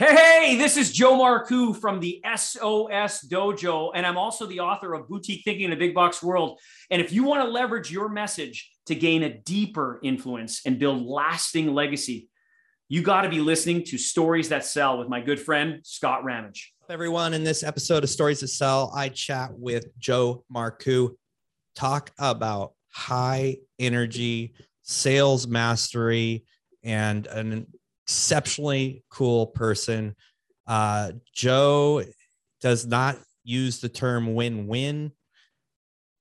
Hey, hey, this is Joe Marcoux from the SOS Dojo, and I'm also the author of Boutique Thinking in a Big Box World. And if you want to leverage your message to gain a deeper influence and build lasting legacy, you got to be listening to Stories That Sell with my good friend, Scott Ramage. Everyone, in this episode of Stories That Sell, I chat with Joe Marcoux, talk about high energy, sales mastery, and an exceptionally cool person. Uh, Joe does not use the term win win.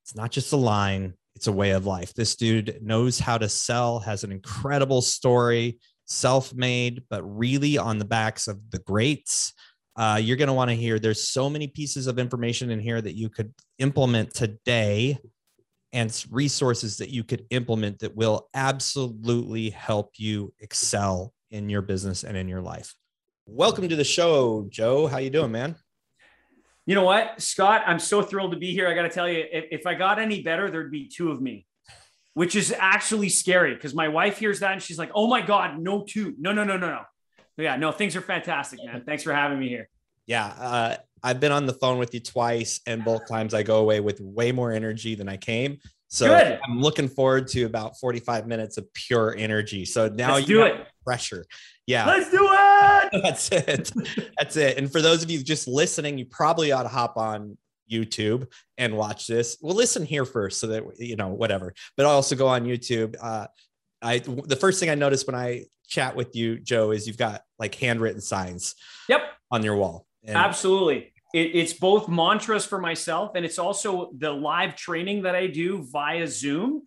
It's not just a line, it's a way of life. This dude knows how to sell, has an incredible story, self made, but really on the backs of the greats. Uh, you're going to want to hear there's so many pieces of information in here that you could implement today and resources that you could implement that will absolutely help you excel in your business and in your life. Welcome to the show, Joe. How you doing, man? You know what, Scott? I'm so thrilled to be here. I got to tell you, if, if I got any better, there'd be two of me, which is actually scary because my wife hears that and she's like, "Oh my God, no two, no, no, no, no, no." Yeah, no, things are fantastic, man. Thanks for having me here. Yeah, uh, I've been on the phone with you twice, and both times I go away with way more energy than I came. So Good. I'm looking forward to about 45 minutes of pure energy. So now Let's you do it. pressure. Yeah. Let's do it. That's it. That's it. And for those of you just listening, you probably ought to hop on YouTube and watch this. Well, listen here first so that you know whatever. But I also go on YouTube. Uh, I the first thing I noticed when I chat with you, Joe, is you've got like handwritten signs. Yep. On your wall. And Absolutely it, it's both mantras for myself and it's also the live training that I do via Zoom.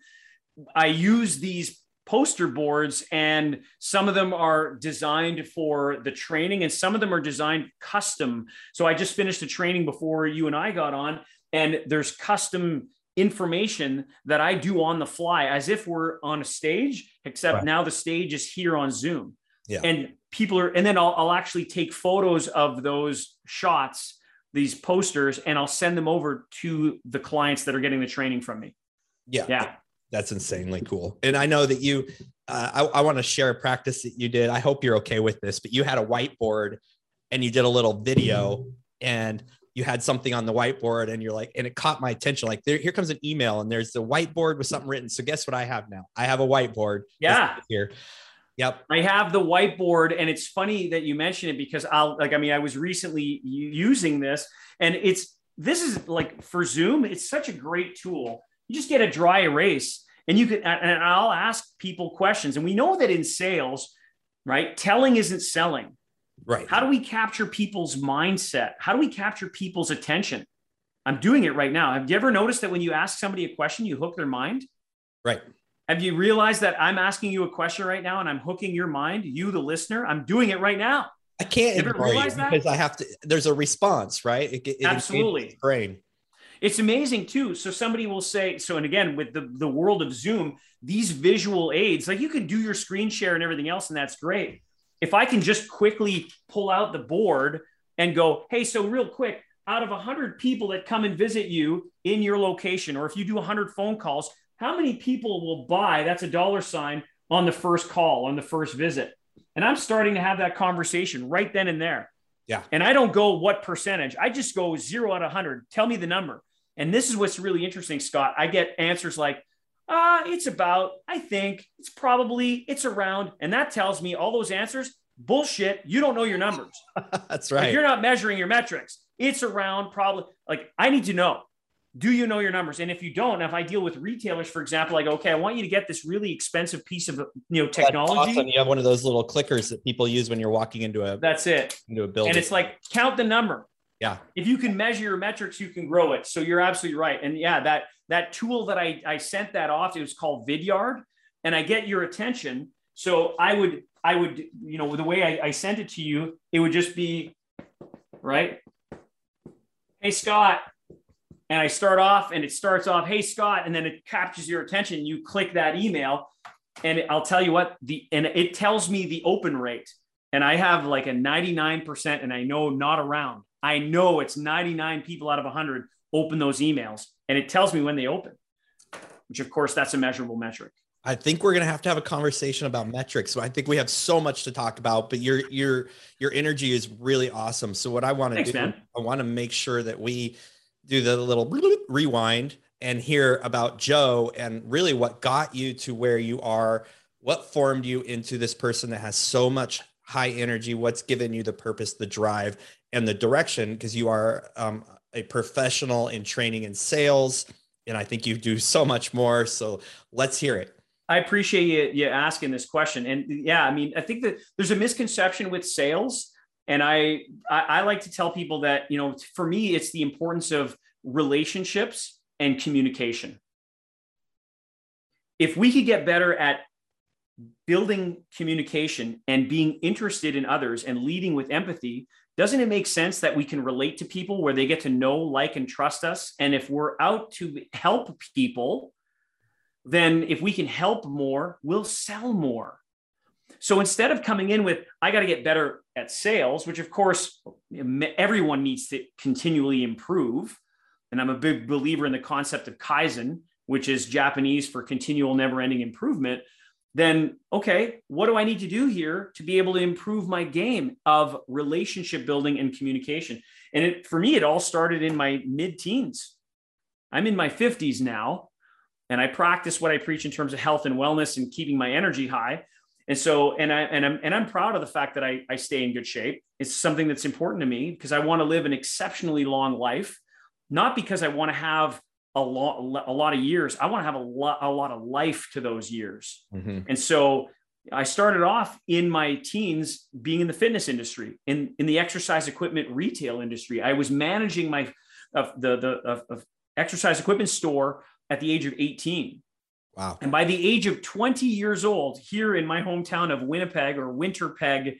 I use these poster boards and some of them are designed for the training and some of them are designed custom. So I just finished a training before you and I got on and there's custom information that I do on the fly as if we're on a stage, except right. now the stage is here on Zoom. Yeah. And people are, and then I'll, I'll actually take photos of those shots these posters and I'll send them over to the clients that are getting the training from me. Yeah. Yeah. That's insanely cool. And I know that you, uh, I, I want to share a practice that you did. I hope you're okay with this, but you had a whiteboard and you did a little video and you had something on the whiteboard and you're like, and it caught my attention. Like there, here comes an email and there's the whiteboard with something written. So guess what I have now? I have a whiteboard. Yeah. Here. Yep. I have the whiteboard and it's funny that you mention it because I'll like I mean I was recently using this and it's this is like for Zoom it's such a great tool. You just get a dry erase and you can and I'll ask people questions and we know that in sales, right? Telling isn't selling. Right. How do we capture people's mindset? How do we capture people's attention? I'm doing it right now. Have you ever noticed that when you ask somebody a question, you hook their mind? Right. Have you realized that I'm asking you a question right now and I'm hooking your mind, you, the listener? I'm doing it right now. I can't ignore you because I have to. There's a response, right? It, it Absolutely. Brain. It's amazing too. So somebody will say, so and again with the the world of Zoom, these visual aids, like you can do your screen share and everything else, and that's great. If I can just quickly pull out the board and go, hey, so real quick, out of 100 people that come and visit you in your location, or if you do 100 phone calls, how many people will buy that's a dollar sign on the first call on the first visit? And i'm starting to have that conversation right then and there. Yeah. And i don't go what percentage. I just go zero out of 100 tell me the number. And this is what's really interesting scott. I get answers like uh it's about i think it's probably it's around. And that tells me all those answers bullshit you don't know your numbers. That's right. you're not measuring your metrics. It's around probably like i need to know do you know your numbers? And if you don't, if I deal with retailers, for example, like, okay, I want you to get this really expensive piece of you know technology. Awesome. You have one of those little clickers that people use when you're walking into a that's it into a building, and it's like count the number. Yeah. If you can measure your metrics, you can grow it. So you're absolutely right. And yeah, that that tool that I I sent that off, it was called Vidyard, and I get your attention. So I would I would you know the way I, I sent it to you, it would just be right. Hey Scott, and I start off and it starts off, hey Scott, and then it captures your attention. You click that email, and I'll tell you what the and it tells me the open rate, and I have like a 99%, and I know not around. I know it's 99 people out of 100 open those emails, and it tells me when they open, which of course that's a measurable metric. I think we're gonna have to have a conversation about metrics. I think we have so much to talk about, but your your your energy is really awesome. So what I want to do, man. I want to make sure that we do the little rewind and hear about Joe and really what got you to where you are, what formed you into this person that has so much high energy, what's given you the purpose, the drive, and the direction, because you are um, a professional in training and sales. And I think you do so much more. So let's hear it. I appreciate you, you asking this question. And yeah, I mean, I think that there's a misconception with sales. And I, I, I like to tell people that, you know, for me, it's the importance of relationships and communication. If we could get better at building communication and being interested in others and leading with empathy, doesn't it make sense that we can relate to people where they get to know, like, and trust us? And if we're out to help people, then if we can help more, we'll sell more. So instead of coming in with, I got to get better at sales, which of course everyone needs to continually improve. And I'm a big believer in the concept of Kaizen, which is Japanese for continual never ending improvement. Then, okay, what do I need to do here to be able to improve my game of relationship building and communication? And it, for me, it all started in my mid teens. I'm in my 50s now and I practice what I preach in terms of health and wellness and keeping my energy high. And so, and I and I'm and I'm proud of the fact that I, I stay in good shape. It's something that's important to me because I want to live an exceptionally long life, not because I want to have a lot a lot of years. I want to have a lot a lot of life to those years. Mm-hmm. And so I started off in my teens being in the fitness industry, in, in the exercise equipment retail industry. I was managing my of the the of, of exercise equipment store at the age of 18. Wow. And by the age of 20 years old, here in my hometown of Winnipeg or Winterpeg,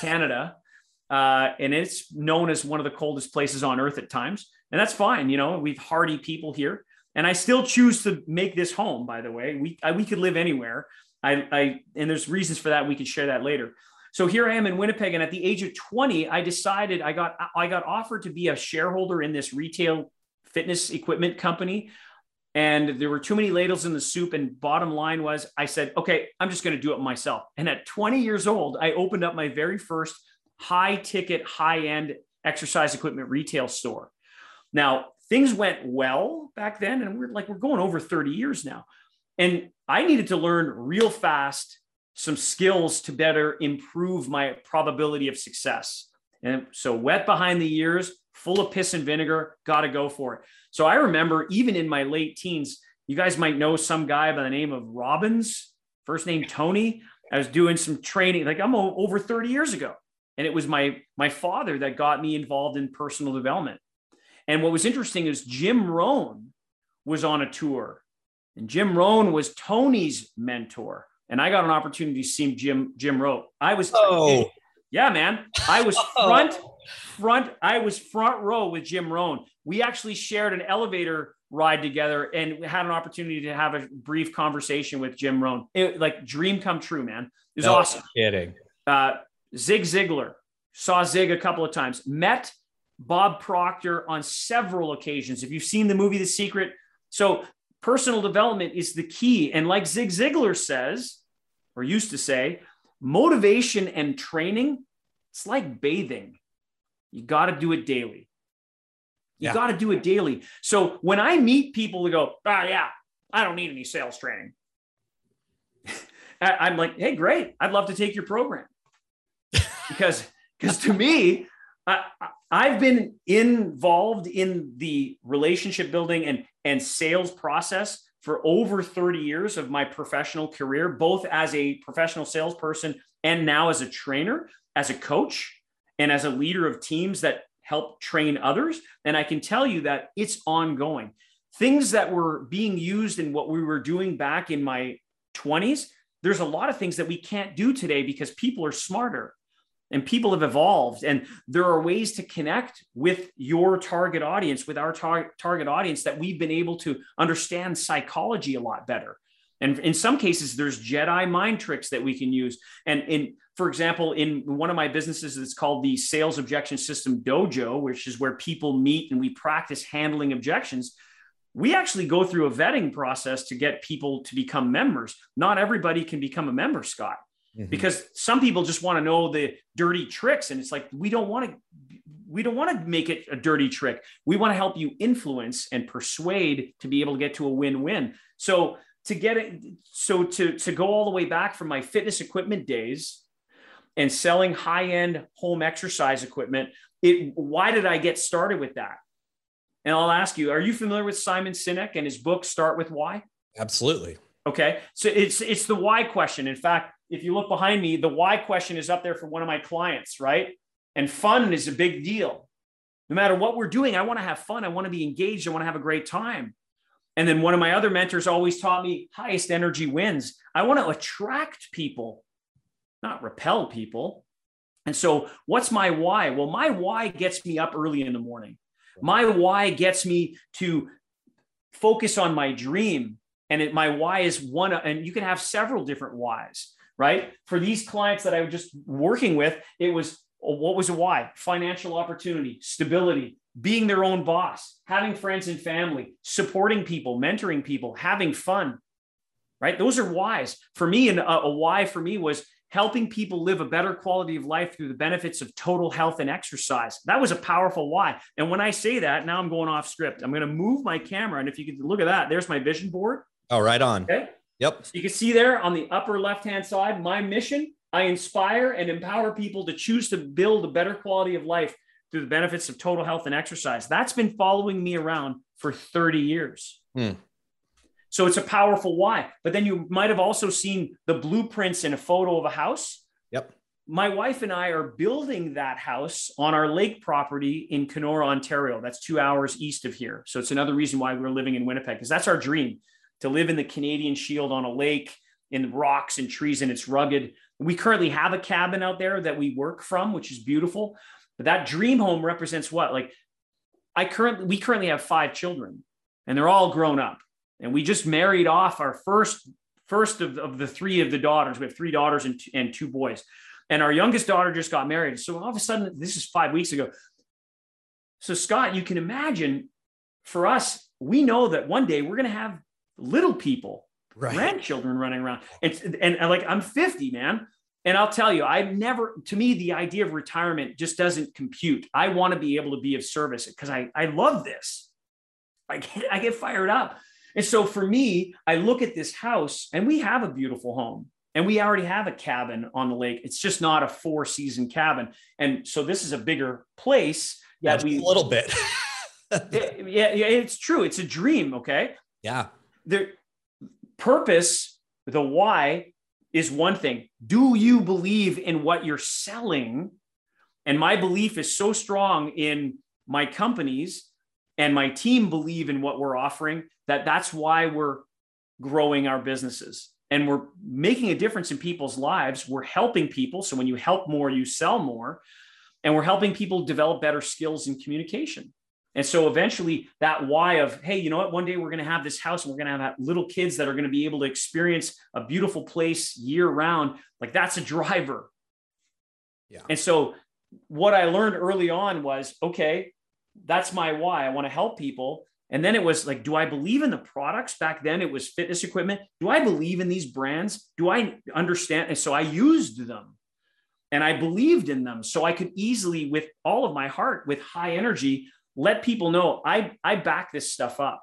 Canada, uh, and it's known as one of the coldest places on earth at times. And that's fine. You know, we've hardy people here. And I still choose to make this home, by the way. We, I, we could live anywhere. I, I, and there's reasons for that. We can share that later. So here I am in Winnipeg. And at the age of 20, I decided I got, I got offered to be a shareholder in this retail fitness equipment company and there were too many ladles in the soup. And bottom line was, I said, okay, I'm just going to do it myself. And at 20 years old, I opened up my very first high ticket, high end exercise equipment retail store. Now, things went well back then, and we're like, we're going over 30 years now. And I needed to learn real fast some skills to better improve my probability of success. And so, wet behind the ears, full of piss and vinegar, got to go for it. So I remember even in my late teens, you guys might know some guy by the name of Robbins, first name Tony. I was doing some training, like I'm over 30 years ago. And it was my my father that got me involved in personal development. And what was interesting is Jim Rohn was on a tour. And Jim Rohn was Tony's mentor. And I got an opportunity to see Jim Jim Rohn. I was oh. yeah, man. I was oh. front front, I was front row with Jim Rohn. We actually shared an elevator ride together and had an opportunity to have a brief conversation with Jim Rohn. It, like dream come true, man. It was no awesome. Kidding. Uh, Zig Ziglar saw Zig a couple of times. Met Bob Proctor on several occasions. If you've seen the movie The Secret, so personal development is the key. And like Zig Ziglar says, or used to say, motivation and training, it's like bathing. You got to do it daily. You yeah. got to do it daily. So when I meet people who go, oh, yeah, I don't need any sales training. I'm like, hey, great. I'd love to take your program. because because to me, I, I've been involved in the relationship building and, and sales process for over 30 years of my professional career, both as a professional salesperson and now as a trainer, as a coach and as a leader of teams that help train others. And I can tell you that it's ongoing. Things that were being used in what we were doing back in my 20s, there's a lot of things that we can't do today because people are smarter and people have evolved and there are ways to connect with your target audience with our tar- target audience that we've been able to understand psychology a lot better and in some cases, there's Jedi mind tricks that we can use. And in, for example, in one of my businesses, it's called the Sales Objection System Dojo, which is where people meet and we practice handling objections. we actually go through a vetting process to get people to become members. Not everybody can become a member, Scott, mm-hmm. because some people just want to know the dirty tricks. And it's like, we don't want to, we don't want to make it a dirty trick. We want to help you influence and persuade to be able to get to a win-win. So to get it, so to, to go all the way back from my fitness equipment days and selling high-end home exercise equipment, it, why did I get started with that? And I'll ask you, are you familiar with Simon Sinek and his book Start with Why? Absolutely. Okay. So it's it's the why question. In fact, if you look behind me, the why question is up there for one of my clients, right? And fun is a big deal. No matter what we're doing, I want to have fun. I want to be engaged. I want to have a great time. And then one of my other mentors always taught me highest energy wins. I want to attract people, not repel people. And so, what's my why? Well, my why gets me up early in the morning. My why gets me to focus on my dream. And it, my why is one, and you can have several different whys, right? For these clients that I was just working with, it was what was a why? Financial opportunity, stability, being their own boss, having friends and family, supporting people, mentoring people, having fun, right? Those are whys. For me, and a, a why for me was helping people live a better quality of life through the benefits of total health and exercise. That was a powerful why. And when I say that, now I'm going off script. I'm going to move my camera. And if you can look at that, there's my vision board. Oh, right on. Okay. Yep. So you can see there on the upper left hand side, my mission I inspire and empower people to choose to build a better quality of life through the benefits of total health and exercise. That's been following me around for 30 years. Hmm. So it's a powerful why. But then you might have also seen the blueprints in a photo of a house. Yep. My wife and I are building that house on our lake property in Kenora, Ontario. That's two hours east of here. So it's another reason why we're living in Winnipeg, because that's our dream to live in the Canadian Shield on a lake in rocks and trees, and it's rugged. We currently have a cabin out there that we work from, which is beautiful. But that dream home represents what? Like I currently we currently have five children and they're all grown up and we just married off our first first of, of the three of the daughters. We have three daughters and, and two boys. And our youngest daughter just got married. So all of a sudden, this is five weeks ago. So, Scott, you can imagine for us, we know that one day we're going to have little people, right. grandchildren running around. And, and, and like, I'm 50, man. And I'll tell you, I never, to me, the idea of retirement just doesn't compute. I want to be able to be of service because I, I love this. I get, I get fired up. And so for me, I look at this house and we have a beautiful home and we already have a cabin on the lake. It's just not a four season cabin. And so this is a bigger place yeah, that we a little bit. yeah, yeah, it's true. It's a dream. Okay. Yeah. The purpose, the why is one thing. Do you believe in what you're selling? And my belief is so strong in my companies and my team believe in what we're offering that that's why we're growing our businesses. And we're making a difference in people's lives. We're helping people. So when you help more you sell more. And we're helping people develop better skills in communication and so eventually that why of hey you know what one day we're going to have this house and we're going to have little kids that are going to be able to experience a beautiful place year round like that's a driver yeah and so what i learned early on was okay that's my why. I want to help people. And then it was like, do I believe in the products? Back then it was fitness equipment. Do I believe in these brands? Do I understand? And so I used them and I believed in them. So I could easily, with all of my heart, with high energy, let people know I, I back this stuff up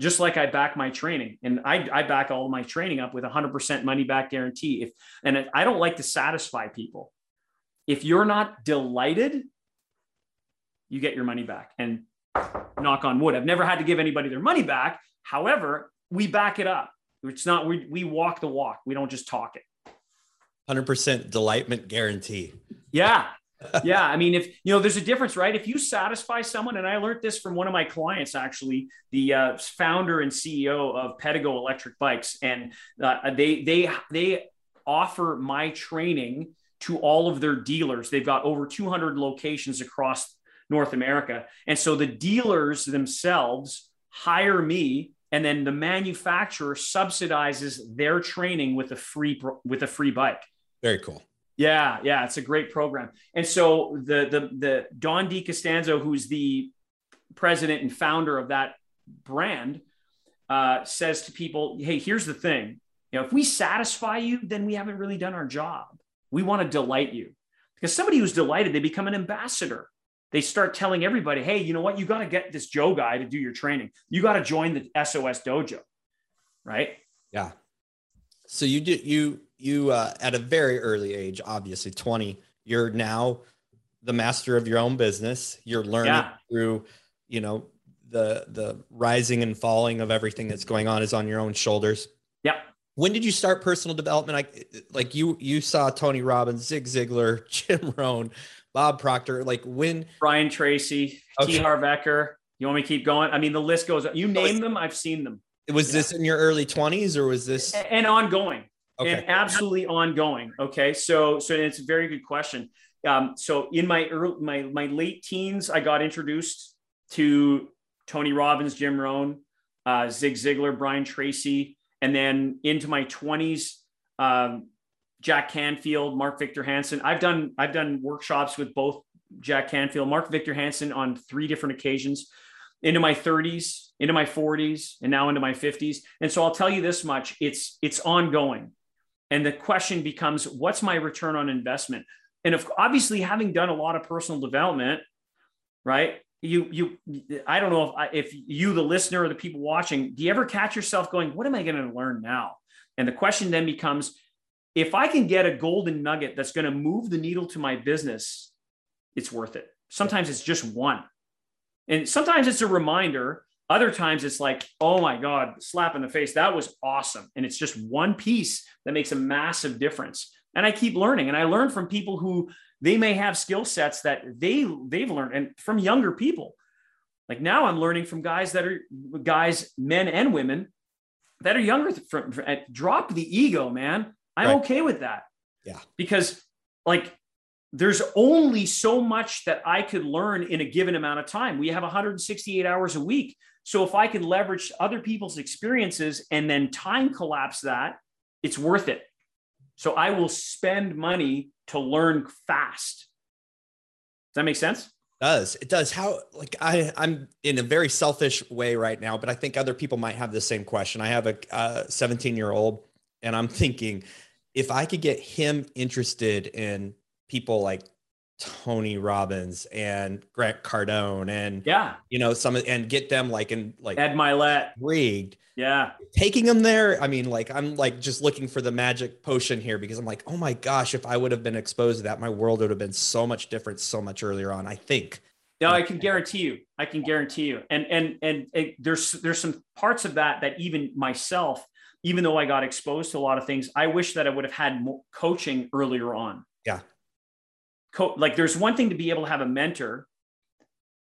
just like I back my training and I, I back all my training up with 100% money back guarantee. If, and I don't like to satisfy people. If you're not delighted you get your money back. And knock on wood, I've never had to give anybody their money back. However, we back it up. It's not, we, we walk the walk. We don't just talk it. 100% delightment guarantee. Yeah. Yeah. I mean, if you know, there's a difference, right? If you satisfy someone, and I learned this from one of my clients, actually, the uh, founder and CEO of Pedego Electric Bikes, and uh, they they they offer my training to all of their dealers. They've got over 200 locations across North America. And so the dealers themselves hire me and then the manufacturer subsidizes their training with a free with a free bike. Very cool. Yeah, yeah, it's a great program. And so the the the Don DiCostanzo, who's the president and founder of that brand uh, says to people, "Hey, here's the thing. You know, if we satisfy you, then we haven't really done our job. We want to delight you." Because somebody who's delighted, they become an ambassador. They start telling everybody, "Hey, you know what? You got to get this Joe guy to do your training. You got to join the SOS dojo." Right? Yeah. So you do you you uh, at a very early age, obviously 20, you're now the master of your own business. You're learning yeah. through, you know, the the rising and falling of everything that's going on is on your own shoulders. Yeah. When did you start personal development? Like, like you you saw Tony Robbins, Zig Ziglar, Jim Rohn, Bob Proctor. Like when Brian Tracy, okay. T. Harv Eker. You want me to keep going? I mean, the list goes. You name them, I've seen them. Was yeah. this in your early twenties or was this and ongoing? Okay. And absolutely ongoing. Okay, so so it's a very good question. Um, so in my early, my my late teens, I got introduced to Tony Robbins, Jim Rohn, uh, Zig Ziglar, Brian Tracy, and then into my 20s, um, Jack Canfield, Mark Victor Hansen. I've done I've done workshops with both Jack Canfield, Mark Victor Hansen on three different occasions. Into my 30s, into my 40s, and now into my 50s. And so I'll tell you this much: it's it's ongoing. And the question becomes, what's my return on investment? And if obviously having done a lot of personal development, right? you you i don't know if I, if you the listener or the people watching do you ever catch yourself going what am i going to learn now and the question then becomes if i can get a golden nugget that's going to move the needle to my business it's worth it sometimes it's just one and sometimes it's a reminder other times it's like oh my god slap in the face. That was awesome. And it's just one piece that makes a massive difference. And i keep learning and i learn from people who they may have skill sets that they they've learned and from younger people. Like now i'm learning from guys that are guys men and women that are younger from, from drop the ego man. I'm right. okay with that. Yeah. Because like there's only so much that i could learn in a given amount of time. We have 168 hours a week. So if i can leverage other people's experiences and then time collapse that it's worth it. So i will spend money to learn fast. Does that make sense? Does. It does. How like i i'm in a very selfish way right now but i think other people might have the same question. I have a 17 year old and i'm thinking if i could get him interested in people like Tony Robbins and Grant Cardone and yeah, you know some and get them like in like Ed Mylett rigged. Yeah, taking them there. I mean, like I'm like just looking for the magic potion here because I'm like, oh my gosh, if I would have been exposed to that, my world would have been so much different so much earlier on. I think. No, I can guarantee you. I can guarantee you. And and and it, there's there's some parts of that that even myself, even though I got exposed to a lot of things, I wish that I would have had more coaching earlier on. Yeah co- like there's one thing to be able to have a mentor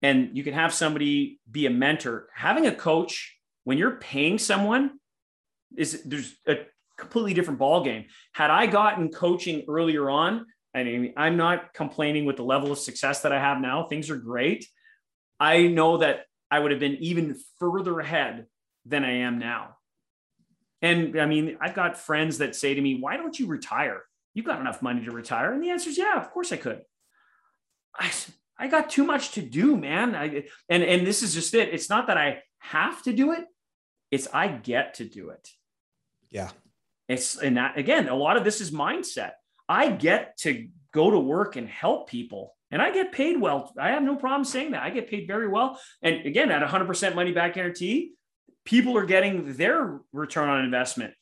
and you can have somebody be a mentor. Having a coach when you're paying someone is there's a completely different ball game had i gotten coaching earlier on I mean, i'm not complaining with the level of success that i have now things are great. I know that i would have been even further ahead than i am now. And i mean i've got friends that say to me why don't you retire you got enough money to retire? And the answer is, yeah, of course I could. I, I got too much to do, man. I, and, and this is just it. It's not that I have to do it. It's I get to do it. Yeah. It's, and that, again, a lot of this is mindset. I get to go to work and help people and I get paid well. I have no problem saying that. I get paid very well. And again, at 100% money back guarantee, people are getting their return on investment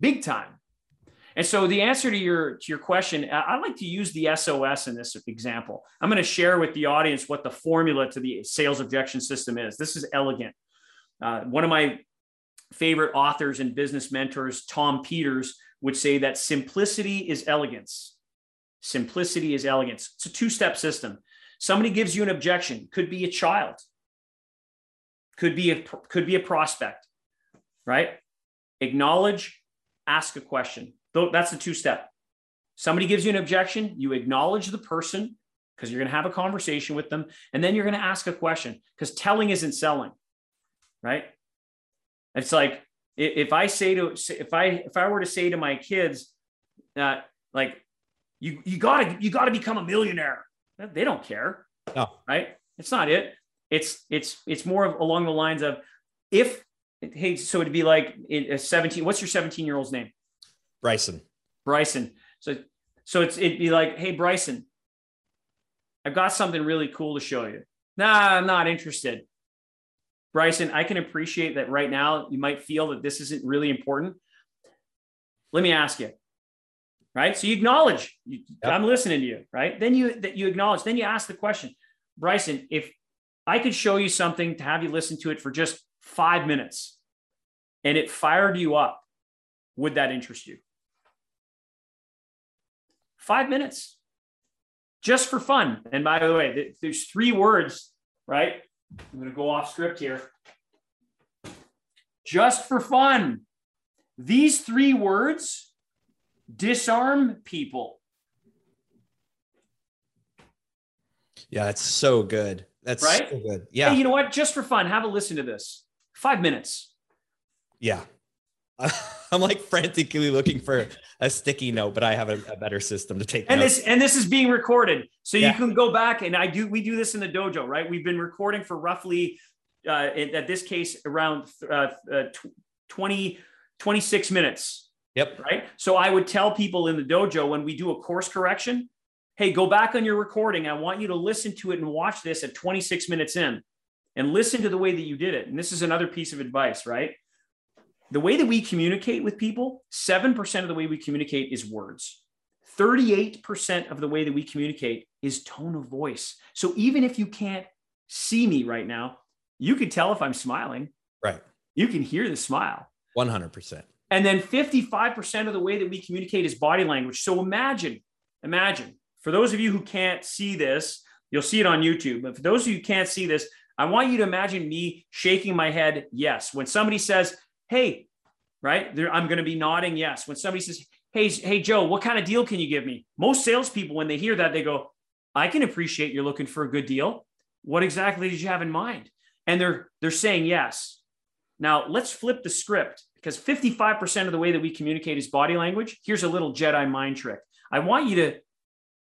big time. And so the answer to your to your question, I like to use the SOS in this example. I'm going to share with the audience what the formula to the sales objection system is. This is elegant. Uh, one of my favorite authors and business mentors, Tom Peters, would say that simplicity is elegance. Simplicity is elegance. It's a two-step system. Somebody gives you an objection, could be a child, could be a could be a prospect, right? Acknowledge, ask a question that's the two step. Somebody gives you an objection, you acknowledge the person because you're going to have a conversation with them, and then you're going to ask a question because telling isn't selling, right? It's like if I say to if I if I were to say to my kids that like you you gotta you gotta become a millionaire, they don't care, no, right? It's not it. it's it's it's more of along the lines of if hey, so it'd be like a 17. What's your 17 year old's name? Bryson. Bryson. So so it's it'd be like, hey Bryson, I've got something really cool to show you. Nah, I'm not interested. Bryson, I can appreciate that right now you might feel that this isn't really important. Let me ask you. Right. So you acknowledge you, yep. I'm listening to you. Right. Then you that you acknowledge. Then you ask the question, Bryson, if I could show you something to have you listen to it for just five minutes and it fired you up, would that interest you? Five minutes just for fun. And by the way, there's three words, right? I'm going to go off script here. Just for fun. These three words disarm people. Yeah, that's so good. That's right. So good. Yeah. Hey, you know what? Just for fun, have a listen to this. Five minutes. Yeah. I'm like frantically looking for a sticky note, but I have a, a better system to take. And notes. this and this is being recorded, so yeah. you can go back and I do. We do this in the dojo, right? We've been recording for roughly, uh, in, at this case, around uh, uh, 20, 26 minutes. Yep. Right. So I would tell people in the dojo when we do a course correction, hey, go back on your recording. I want you to listen to it and watch this at 26 minutes in, and listen to the way that you did it. And this is another piece of advice, right? The way that we communicate with people, 7% of the way we communicate is words. 38% of the way that we communicate is tone of voice. So even if you can't see me right now, you can tell if I'm smiling. Right. You can hear the smile. 100%. And then 55% of the way that we communicate is body language. So imagine, imagine, for those of you who can't see this, you'll see it on YouTube. But for those of you who can't see this, I want you to imagine me shaking my head yes. When somebody says, hey, right? There, I'm going to be nodding yes. When somebody says, hey, hey, Joe, what kind of deal can you give me? Most salespeople, when they hear that, they go, I can appreciate you're looking for a good deal. What exactly did you have in mind? And they're they're saying yes. Now let's flip the script because 55% of the way that we communicate is body language. Here's a little Jedi mind trick. I want you to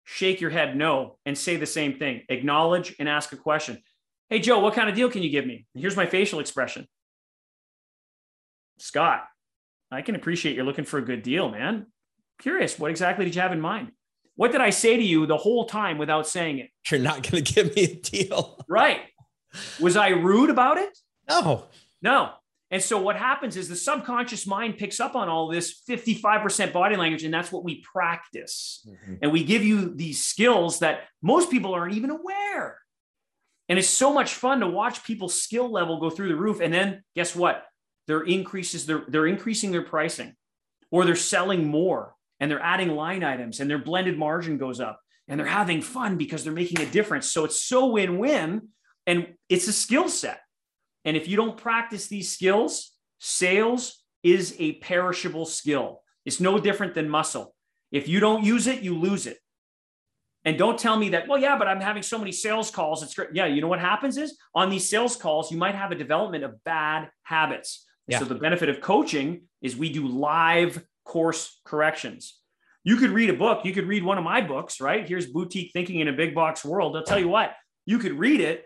shake your head no and say the same thing. Acknowledge and ask a question. Hey Joe, what kind of deal can you give me? Here's my facial expression. Scott, I can appreciate you're looking for a good deal, man. Curious, what exactly did you have in mind? What did I say to you the whole time without saying it? You're not going to give me a deal. right. Was I rude about it? No. No. And so what happens is the subconscious mind picks up on all this 55% body language, and that's what we practice. Mm-hmm. And we give you these skills that most people aren't even aware. And it's so much fun to watch people's skill level go through the roof. And then guess what? They're increases they're, they're increasing their pricing or they're selling more and they're adding line items and their blended margin goes up and they're having fun because they're making a difference so it's so win-win and it's a skill set and if you don't practice these skills sales is a perishable skill it's no different than muscle if you don't use it you lose it and don't tell me that, well, yeah, but I'm having so many sales calls. It's great. Yeah, you know what happens is on these sales calls, you might have a development of bad habits. Yeah. So the benefit of coaching is we do live course corrections. You could read a book. You could read one of my books, right? Here's Boutique Thinking in a Big Box World. I'll tell you what, you could read it,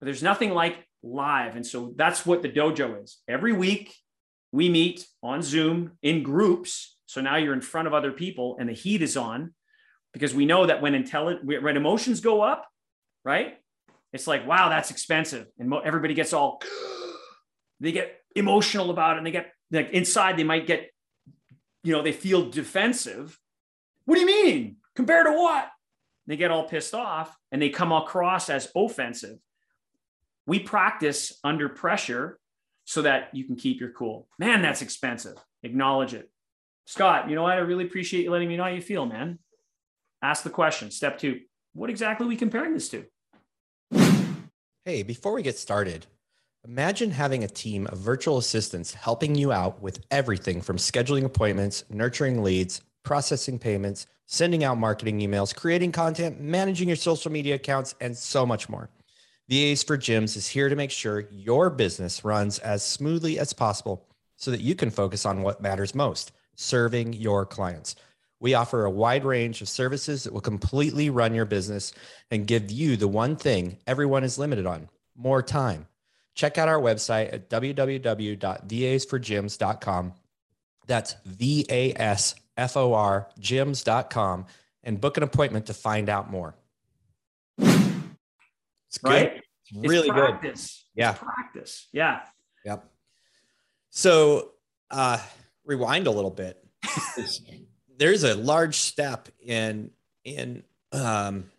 but there's nothing like live. And so that's what the dojo is. Every week we meet on Zoom in groups. So now you're in front of other people and the heat is on because we know that when intelligent, when emotions go up, right? It's like, wow, that's expensive. And everybody gets all, they get emotional about it and they get like inside they might get you know they feel defensive. What do you mean? Compared to what? They get all pissed off and they come across as offensive. We practice under pressure so that you can keep your cool. Man that's expensive. Acknowledge it. Scott you know what? I really appreciate you letting me know how you feel man. Ask the question. Step two what exactly are we comparing this to? Hey before we get started Imagine having a team of virtual assistants helping you out with everything from scheduling appointments, nurturing leads, processing payments, sending out marketing emails, creating content, managing your social media accounts, and so much more. VAs for Gyms is here to make sure your business runs as smoothly as possible so that you can focus on what matters most serving your clients. We offer a wide range of services that will completely run your business and give you the one thing everyone is limited on more time, check out our website at www.vasforgyms.com. That's V A S F O R gyms.com and book an appointment to find out more. It's good. Right? It's really it's practice. good. Yeah. It's practice. Yeah. Yep. So uh rewind a little bit. There's a large step in in um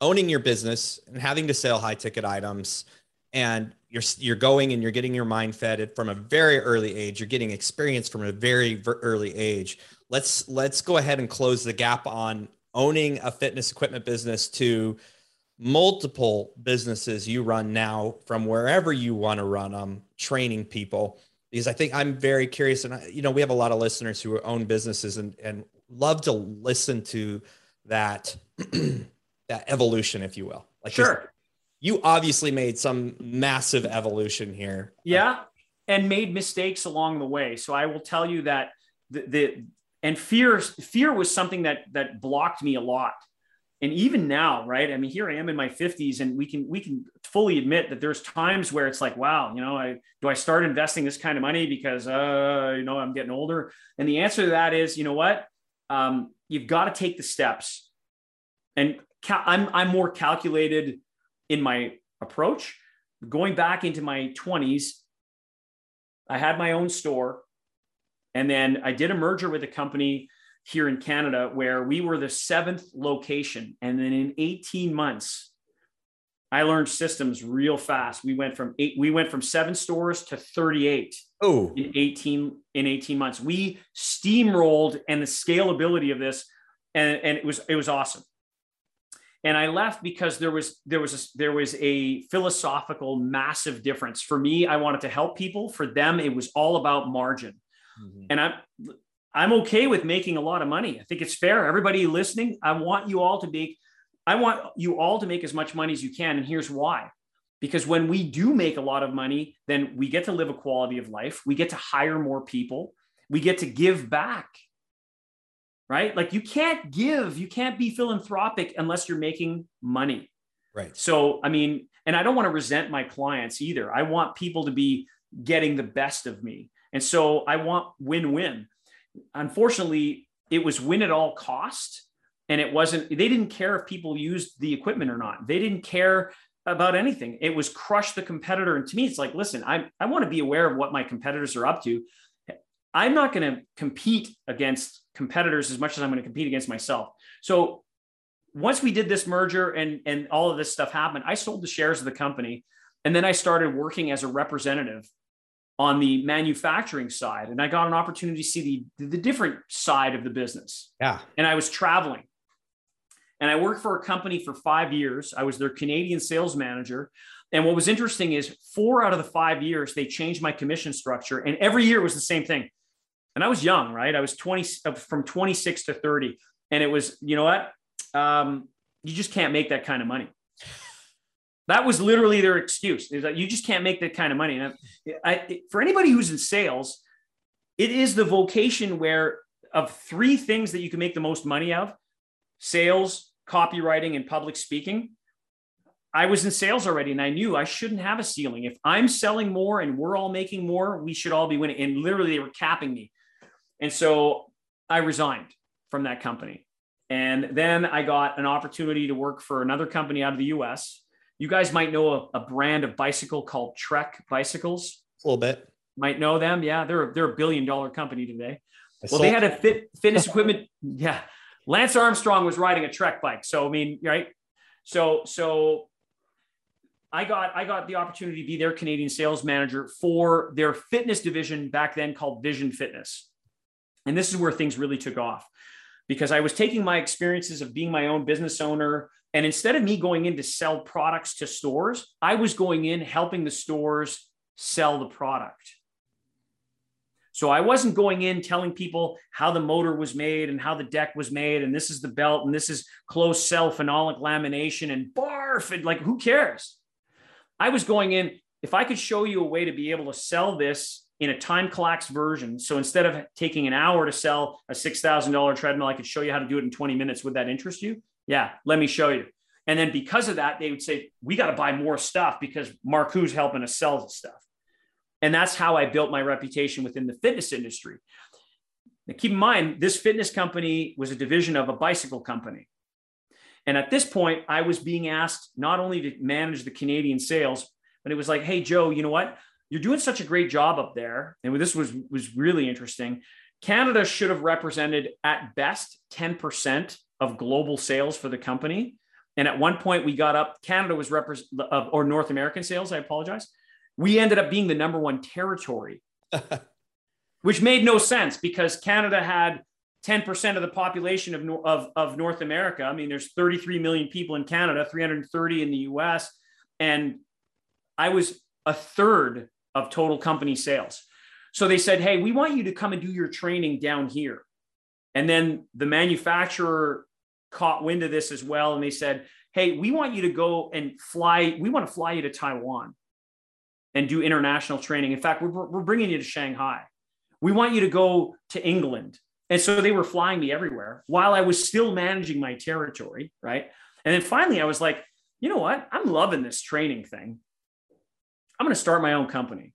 owning your business and having to sell high ticket items and you're you're going and you're getting your mind fed from a very early age. You're getting experience from a very early age. Let's let's go ahead and close the gap on owning a fitness equipment business to multiple businesses you run now from wherever you want to run them training people. Because i think i'm very curious and I, you know we have a lot of listeners who own businesses and and love to listen to that that evolution if you will. Like sure you obviously made some massive evolution here. Yeah and made mistakes along the way. So i will tell you that the, the and fear fear was something that that blocked me a lot. And even now right? I mean here i am in my 50s and we can we can fully admit that there's times where it's like wow you know i do i start investing this kind of money because uh you know i'm getting older? And the answer to that is you know what? Um, you've got to take the steps. And i'm i'm more calculated in my approach going back into my 20s i had my own store and then i did a merger with a company here in Canada where we were the seventh location. And then in 18 months, I learned systems real fast. We went from eight, we went from seven stores to 38 oh. in 18 in 18 months. We steamrolled and the scalability of this, and, and it was it was awesome. And I left because there was there was a, there was a philosophical massive difference. For me, I wanted to help people. For them, it was all about margin. Mm-hmm. And I'm I'm okay with making a lot of money. I think it's fair. Everybody listening, I want you all to make, I want you all to make as much money as you can. And here's why. Because when we do make a lot of money, then we get to live a quality of life. We get to hire more people. We get to give back. Right? Like you can't give, you can't be philanthropic unless you're making money. Right. So, I mean, and I don't want to resent my clients either. I want people to be getting the best of me. And so I want win win unfortunately, it was win at all cost. And it wasn't, they didn't care if people used the equipment or not. They didn't care about anything. It was crush the competitor. And to me, it's like, listen, I, I want to be aware of what my competitors are up to. I'm not going to compete against competitors as much as I'm going to compete against myself. So once we did this merger and, and all of this stuff happened, I sold the shares of the company. And then I started working as a representative on the manufacturing side and i got an opportunity to see the, the different side of the business. Yeah. And i was traveling. And i worked for a company for five years. I was their canadian sales manager. And what was interesting is four out of the five years they changed my commission structure and every year was the same thing and i was young right i was 20 uh, from 26 to 30 and it was you know what um, you just can't make that kind of money that was literally their excuse. Is that you just can't make that kind of money. And I, I, for anybody who's in sales, it is the vocation where of three things that you can make the most money of: sales, copywriting, and public speaking. I was in sales already, and I knew I shouldn't have a ceiling. If I'm selling more and we're all making more, we should all be winning. And literally, they were capping me. And so I resigned from that company. And then I got an opportunity to work for another company out of the US you guys might know a, a brand of bicycle called Trek bicycles. A little bit. Might know them. Yeah, they're they're a billion dollar company today. I well, they had a fit fitness equipment. Yeah, Lance Armstrong was riding a Trek bike. So I mean, right? So so I got I got the opportunity to be their Canadian sales manager for their fitness division back then called Vision Fitness. And this is where things really took off because I was taking my experiences of being my own business owner, and instead of me going in to sell products to stores, I was going in helping the stores sell the product. So I wasn't going in telling people how the motor was made and how the deck was made, and this is the belt, and this is closed cell phenolic lamination and barf, and like who cares? I was going in, if I could show you a way to be able to sell this in a time collapse version. So instead of taking an hour to sell a $6,000 treadmill, I could show you how to do it in 20 minutes. Would that interest you? Yeah, let me show you. And then because of that, they would say, we got to buy more stuff because Marcoux's helping us sell the stuff. And that's how I built my reputation within the fitness industry. Now, keep in mind, this fitness company was a division of a bicycle company. And at this point, I was being asked not only to manage the Canadian sales, but it was like, hey, Joe, you know what? You're doing such a great job up there. And this was, was really interesting. Canada should have represented at best 10% of global sales for the company. And at one point, we got up, Canada was represent, or North American sales, I apologize. We ended up being the number one territory, which made no sense because Canada had 10% of the population of, of, of North America. I mean, there's 33 million people in Canada, 330 in the US. And I was a third of total company sales. So they said, Hey, we want you to come and do your training down here. And then the manufacturer caught wind of this as well. And they said, Hey, we want you to go and fly. We want to fly you to Taiwan and do international training. In fact, we're, we're bringing you to Shanghai. We want you to go to England and so they were flying me everywhere while I was still managing my territory. Right. And then finally, I was like, you know what? I'm loving this training thing. I'm going to start my own company.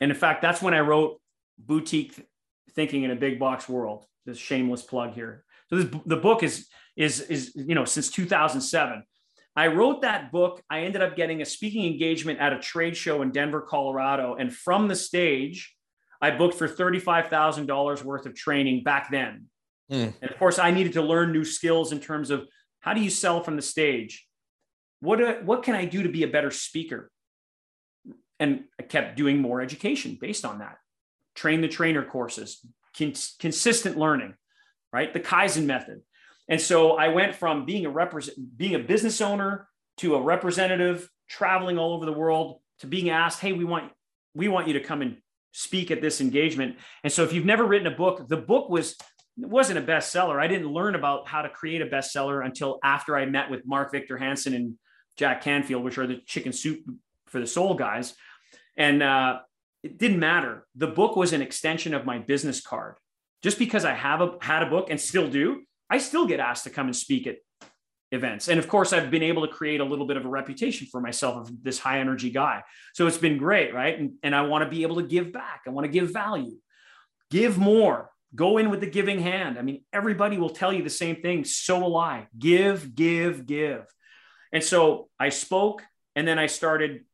And in fact, that's when I wrote Boutique Thinking in a Big Box World. This shameless plug here. So this, the book is is is you know since 2007. I wrote that book. I ended up getting a speaking engagement at a trade show in Denver, Colorado, and from the stage, I booked for $35,000 worth of training back then. Mm. And of course, I needed to learn new skills in terms of how do you sell from the stage? What, do, what can I do to be a better speaker? And I kept doing more education based on that. Train the trainer courses, consistent learning, right? The Kaizen method. And so I went from being a represent, being a business owner to a representative, traveling all over the world, to being asked, "Hey, we want we want you to come and speak at this engagement. And so if you've never written a book, the book was wasn't a bestseller. I didn't learn about how to create a bestseller until after I met with Mark Victor Hansen and Jack Canfield, which are the chicken soup for the soul guys. And uh, it didn't matter. The book was an extension of my business card. Just because I have a, had a book and still do, I still get asked to come and speak at events. And of course, I've been able to create a little bit of a reputation for myself of this high energy guy. So it's been great, right? And, and I want to be able to give back. I want to give value, give more, go in with the giving hand. I mean, everybody will tell you the same thing. So will I give, give, give. And so I spoke and then I started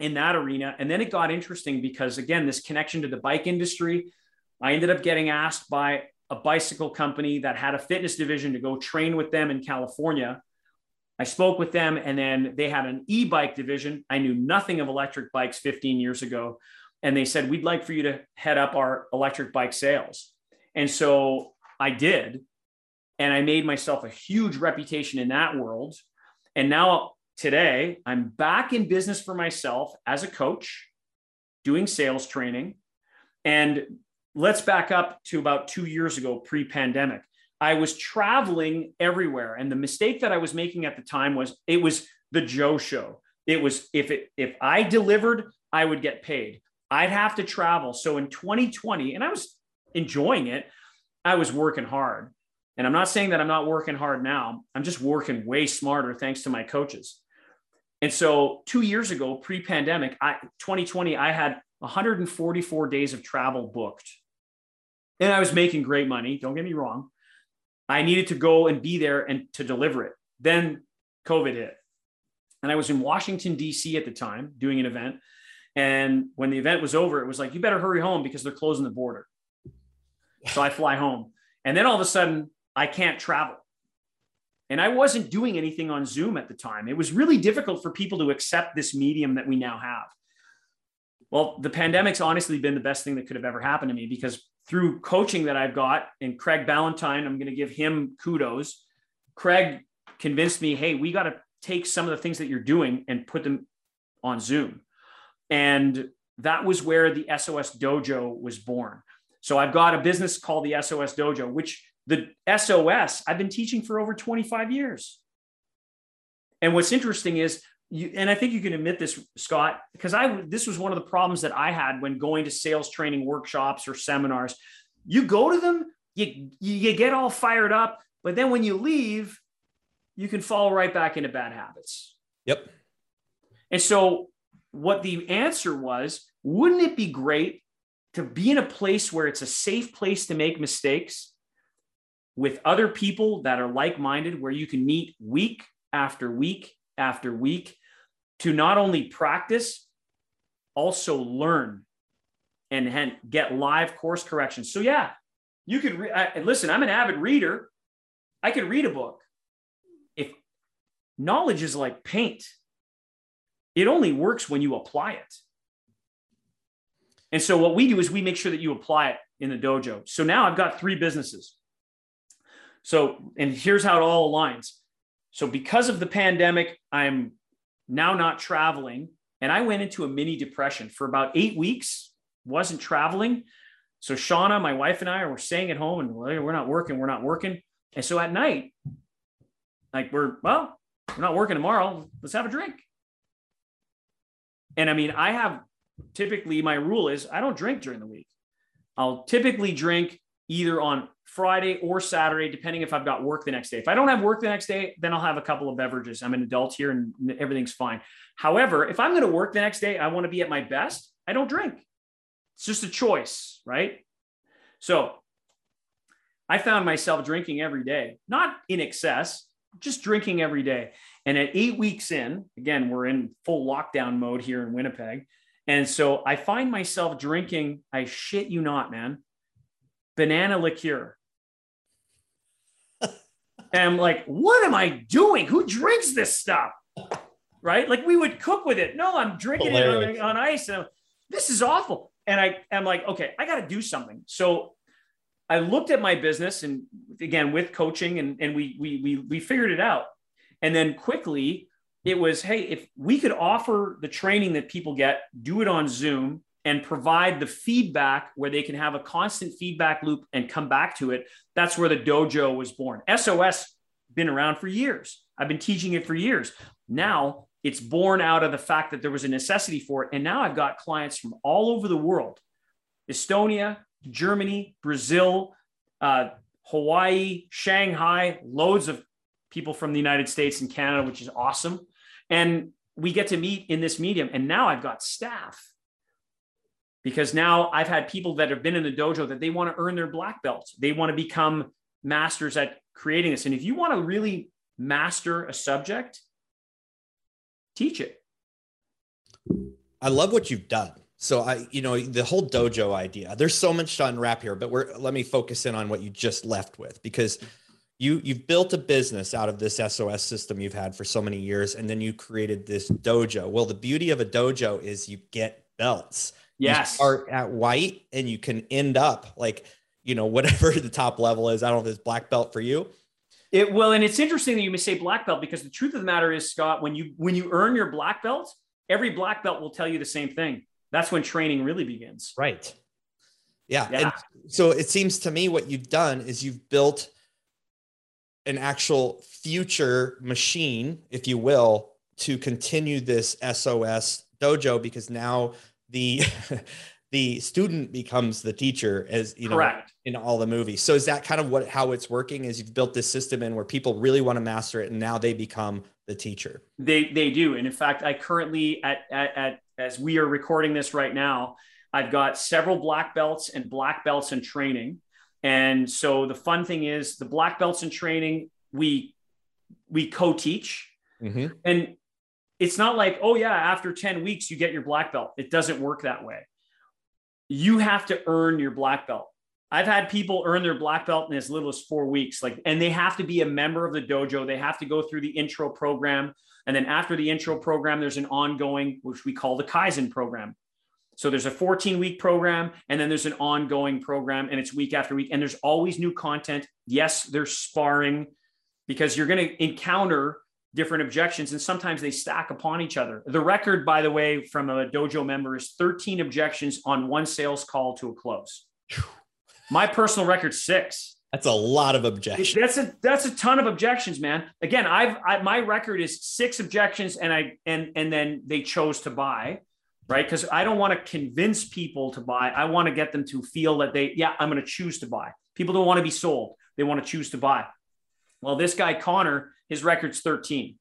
in that arena. And then it got interesting because, again, this connection to the bike industry, I ended up getting asked by a bicycle company that had a fitness division to go train with them in California. I spoke with them and then they had an e bike division. I knew nothing of electric bikes 15 years ago. And they said, We'd like for you to head up our electric bike sales. And so I did. And I made myself a huge reputation in that world. And now, today, I'm back in business for myself as a coach, doing sales training. And let's back up to about two years ago, pre pandemic. I was traveling everywhere. And the mistake that I was making at the time was it was the Joe show. It was if it if I delivered, I would get paid. I'd have to travel. So in 2020, and I was enjoying it, I was working hard. And I'm not saying that I'm not working hard now. I'm just working way smarter thanks to my coaches. And so 2 years ago, pre-pandemic, I 2020 I had 144 days of travel booked and I was making great money. Don't get me wrong. I needed to go and be there and to deliver it. Then COVID hit. And I was in Washington, D.C. at the time doing an event. And when the event was over, it was like, you better hurry home because they're closing the border. So I fly home. And then all of a sudden, I can't travel. And I wasn't doing anything on Zoom at the time. It was really difficult for people to accept this medium that we now have. Well, the pandemic's honestly been the best thing that could have ever happened to me because through coaching that I've got, and Craig Ballantyne, I'm going to give him kudos. Craig convinced me, hey, we got to take some of the things that you're doing and put them on Zoom. And that was where the SOS Dojo was born. So I've got a business called the SOS Dojo, which the SOS I've been teaching for over 25 years. And what's interesting is you, and I think you can admit this, Scott, because I this was one of the problems that I had when going to sales training workshops or seminars. You go to them, you you get all fired up, but then when you leave, you can fall right back into bad habits. Yep. And so, what the answer was wouldn't it be great to be in a place where it's a safe place to make mistakes with other people that are like minded, where you can meet week after week after week to not only practice, also learn and get live course corrections. So, yeah, you could re- I, listen. I'm an avid reader. I could read a book. If knowledge is like paint, it only works when you apply it. And so what we do is we make sure that you apply it in the dojo. So now I've got three businesses. So, and here's how it all aligns. So because of the pandemic, I'm now not traveling and I went into a mini depression for about eight weeks, wasn't traveling. So Shauna, my wife and I were staying at home and we're not working, we're not working. And so at night, like we're, well, we're not working tomorrow. Let's have a drink. And I mean, I have typically my rule is I don't drink during the week. I'll typically drink either on Friday or Saturday, depending if I've got work the next day. If I don't have work the next day, then I'll have a couple of beverages. I'm an adult here and everything's fine. However, if I'm going to work the next day, I want to be at my best. I don't drink. It's just a choice, right? So I found myself drinking every day, not in excess, just drinking every day. And at eight weeks in, again, we're in full lockdown mode here in Winnipeg. And so I find myself drinking, I shit you not, man, banana liqueur. and I'm like, what am I doing? Who drinks this stuff? Right? Like we would cook with it. No, I'm drinking Hilarious. it on, on ice. And I'm, this is awful. And I am like, okay, I got to do something. So I looked at my business and again with coaching and, and we, we, we, we figured it out. And then quickly it was, hey, if we could offer the training that people get, do it on Zoom and provide the feedback where they can have a constant feedback loop and come back to it. That's where the dojo was born. SOS been around for years. I've been teaching it for years. Now it's born out of the fact that there was a necessity for it. And now I've got clients from all over the world Estonia, Germany, Brazil, uh, Hawaii, Shanghai, loads of people from the United States and Canada, which is awesome. And we get to meet in this medium. And now I've got staff because now I've had people that have been in the dojo that they want to earn their black belts. They want to become masters at creating this. And if you want to really master a subject, teach it. I love what you've done. So I, you know, the whole dojo idea. There's so much to unwrap here, but we're let me focus in on what you just left with because you you've built a business out of this SOS system you've had for so many years, and then you created this dojo. Well, the beauty of a dojo is you get belts. Yes. You start at white and you can end up like, you know, whatever the top level is. I don't know if it's black belt for you. It well, and it's interesting that you may say black belt because the truth of the matter is, Scott, when you when you earn your black belt, every black belt will tell you the same thing. That's when training really begins. Right. Yeah. yeah. And so it seems to me what you've done is you've built an actual future machine, if you will, to continue this SOS dojo because now the the student becomes the teacher as you know Correct. in all the movies. So is that kind of what how it's working is you've built this system in where people really want to master it and now they become the teacher. They they do. And in fact, I currently at at, at as we are recording this right now, I've got several black belts and black belts in training. And so the fun thing is the black belts in training, we we co-teach. Mm-hmm. And it's not like, oh yeah, after 10 weeks you get your black belt. It doesn't work that way you have to earn your black belt. I've had people earn their black belt in as little as four weeks. Like, and they have to be a member of the dojo. They have to go through the intro program. And then after the intro program, there's an ongoing, which we call the Kaizen program. So there's a 14 week program, and then there's an ongoing program, and it's week after week. And there's always new content. Yes, there's sparring because you're going to encounter different objections, and sometimes they stack upon each other. The record, by the way, from a dojo member is 13 objections on one sales call to a close. My personal record six. That's a lot of objections. That's a that's a ton of objections, man. Again, I've I, my record is six objections, and I and and then they chose to buy, right? Because I don't want to convince people to buy. I want to get them to feel that they, yeah, I'm going to choose to buy. People don't want to be sold; they want to choose to buy Well, this guy, Connor, his record's 13.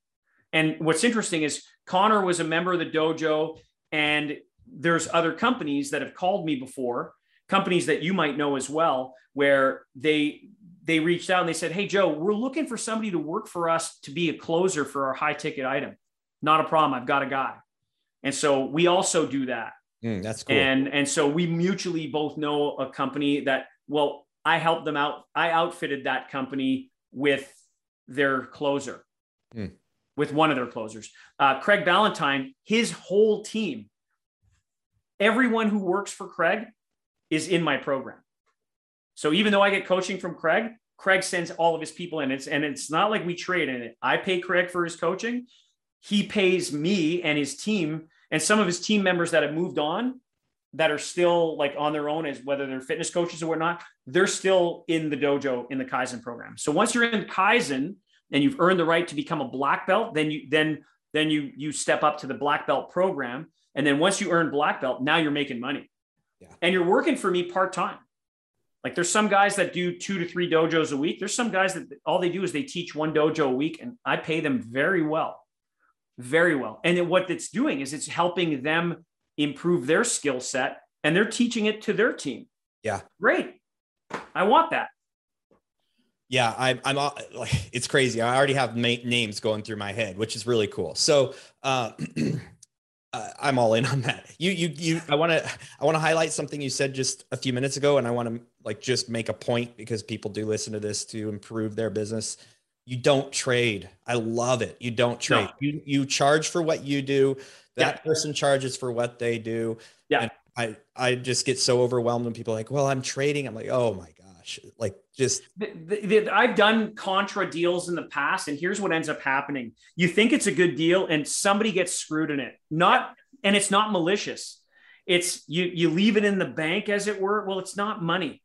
And what's interesting is Connor was a member of the dojo, and there's other companies that have called me before, companies that you might know as well, where they they reached out and they said, Hey Joe, we're looking for somebody to work for us to be a closer for our high ticket item. Not a problem. I've got a guy. And so we also do that. Mm, that's cool. And and so we mutually both know a company that well, I helped them out. I outfitted that company with their closer, mm. with one of their closers. Uh, Craig Ballantyne, his whole team, everyone who works for Craig is in my program. So even though I get coaching from Craig, Craig sends all of his people in. It's and it's not like we trade in it. I pay Craig for his coaching. He pays me and his team and some of his team members that have moved on that are still like on their own as whether they're fitness coaches or whatnot, they're still in the dojo in the Kaizen program. So once you're in Kaizen and you've earned the right to become a black belt, then you then then you you step up to the black belt program. And then once you earn black belt, now you're making money. Yeah. And you're working for me part-time. Like there's some guys that do two to three dojos a week. There's some guys that all they do is they teach one dojo a week, and I pay them very well, very well. And then what it's doing is it's helping them improve their skill set, and they're teaching it to their team. Yeah, great. I want that. Yeah, I'm. I'm like it's crazy. I already have names going through my head, which is really cool. So, uh, uh, I'm all in on that. You, you, you. I want to, I want to highlight something you said just a few minutes ago, and I want to like just make a point because people do listen to this to improve their business. You don't trade. I love it. You don't trade. No. You, you charge for what you do. That yeah. person charges for what they do. Yeah. And I, I just get so overwhelmed when people are like, well, I'm trading. I'm like, oh my gosh, like just the, the, the, I've done contra deals in the past, and here's what ends up happening: you think it's a good deal, and somebody gets screwed in it. Not, and it's not malicious. It's you you leave it in the bank, as it were. Well, it's not money.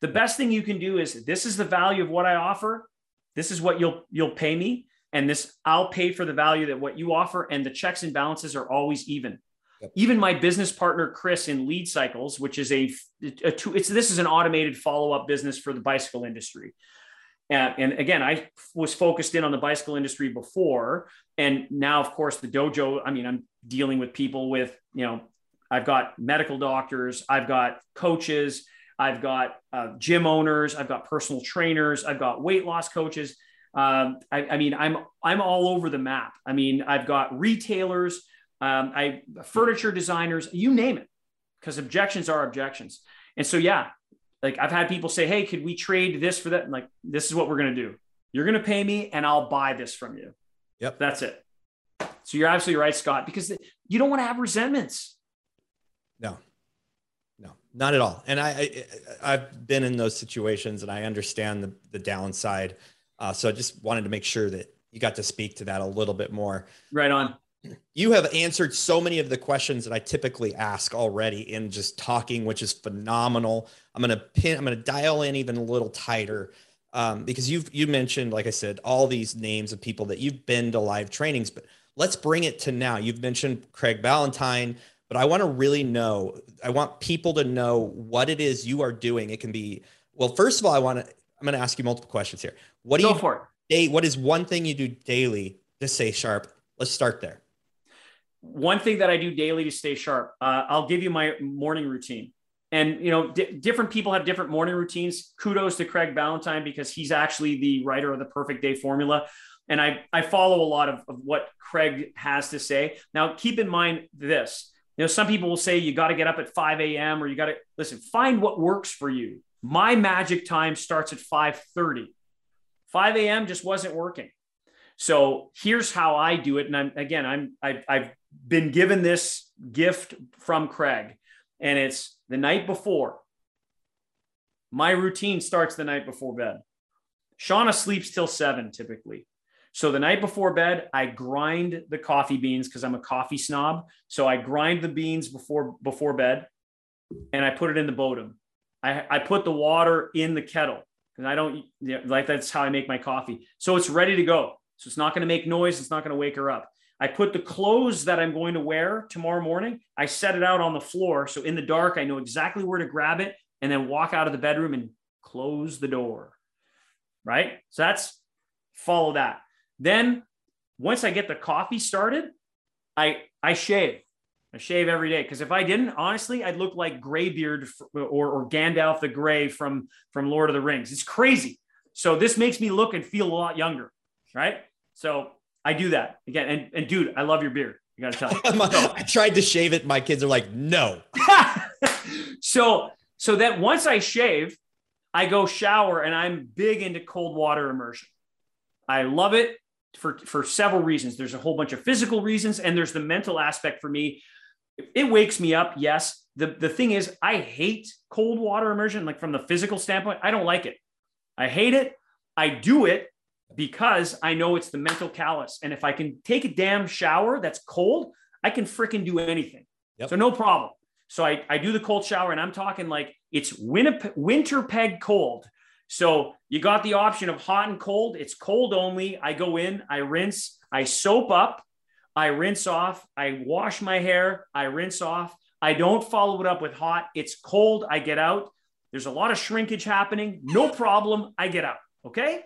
The best thing you can do is this is the value of what I offer. This is what you'll you'll pay me, and this I'll pay for the value that what you offer, and the checks and balances are always even. Yep. Even my business partner Chris in Lead Cycles, which is a, a it's this is an automated follow up business for the bicycle industry. And, and, again, I was focused in on the bicycle industry before, and now, of course, the dojo. I mean, I'm dealing with people with you know, I've got medical doctors, I've got coaches, I've got uh, gym owners, I've got personal trainers, I've got weight loss coaches. Um, I, I mean, I'm I'm all over the map. I mean, I've got retailers um, I furniture designers, you name it, because objections are objections. And so, yeah, like I've had people say, "Hey, could we trade this for that?" And like, this is what we're gonna do. You're gonna pay me, and I'll buy this from you. Yep, that's it. So you're absolutely right, Scott, because you don't want to have resentments. No, no, not at all. And I, I have been in those situations, and I understand the the downside. Uh, so I just wanted to make sure that you got to speak to that a little bit more. Right on you have answered so many of the questions that I typically ask already in just talking, which is phenomenal. I'm gonna pin, I'm gonna dial in even a little tighter um, because you've you mentioned, like I said, all these names of people that you've been to live trainings, but let's bring it to now. You've mentioned Craig Ballantyne, but I want to really know. I want people to know what it is you are doing. It can be well. First of all, I want to. I'm going to ask you multiple questions here. What do Go you for it? Day, what is one thing you do daily to stay sharp? Let's start there one thing that I do daily to stay sharp, uh, I'll give you my morning routine. And you know, d- different people have different morning routines. Kudos to Craig Ballantyne because he's actually the writer of the Perfect Day Formula, and I I follow a lot of, of what Craig has to say. Now, keep in mind this. You know, some people will say you got to get up at 5 a.m. or you got to listen. Find what works for you. My magic time starts at 5:30. 5 a.m. just wasn't working. So here's how I do it. And I'm again, I'm I've, I've been given this gift from Craig, and it's the night before. My routine starts the night before bed. Shauna sleeps till seven typically. So the night before bed, I grind the coffee beans because I'm a coffee snob. So I grind the beans before before bed, and I put it in the bodum. I, I put the water in the kettle because I don't you know, like that's how I make my coffee. So it's ready to go. So it's not going to make noise. It's not going to wake her up. I put the clothes that I'm going to wear tomorrow morning. I set it out on the floor. So in the dark, I know exactly where to grab it and then walk out of the bedroom and close the door. Right. So that's follow that. Then once I get the coffee started, I I shave. I shave every day because if I didn't, honestly, I'd look like Graybeard or, or Gandalf the Grey from from Lord of the Rings. It's crazy. So this makes me look and feel a lot younger, right? So I do that again. And, and dude, I love your beard. You got to tell me. So, I tried to shave it. My kids are like, no. so so that once I shave, I go shower and I'm big into cold water immersion. I love it for, for several reasons. There's a whole bunch of physical reasons, and there's the mental aspect for me. It wakes me up, yes. The, the thing is, I hate cold water immersion, like from the physical standpoint. I don't like it. I hate it. I do it because I know it's the mental callus. And if I can take a damn shower that's cold, I can freaking do anything. Yep. So no problem. So I, I do the cold shower and I'm talking like it's Winnipeg, winter peg cold. So you got the option of hot and cold. It's cold only. I go in, I rinse, I soap up, I rinse off, I wash my hair, I rinse off. I don't follow it up with hot. It's cold. I get out. There's a lot of shrinkage happening. No problem. I get out. Okay.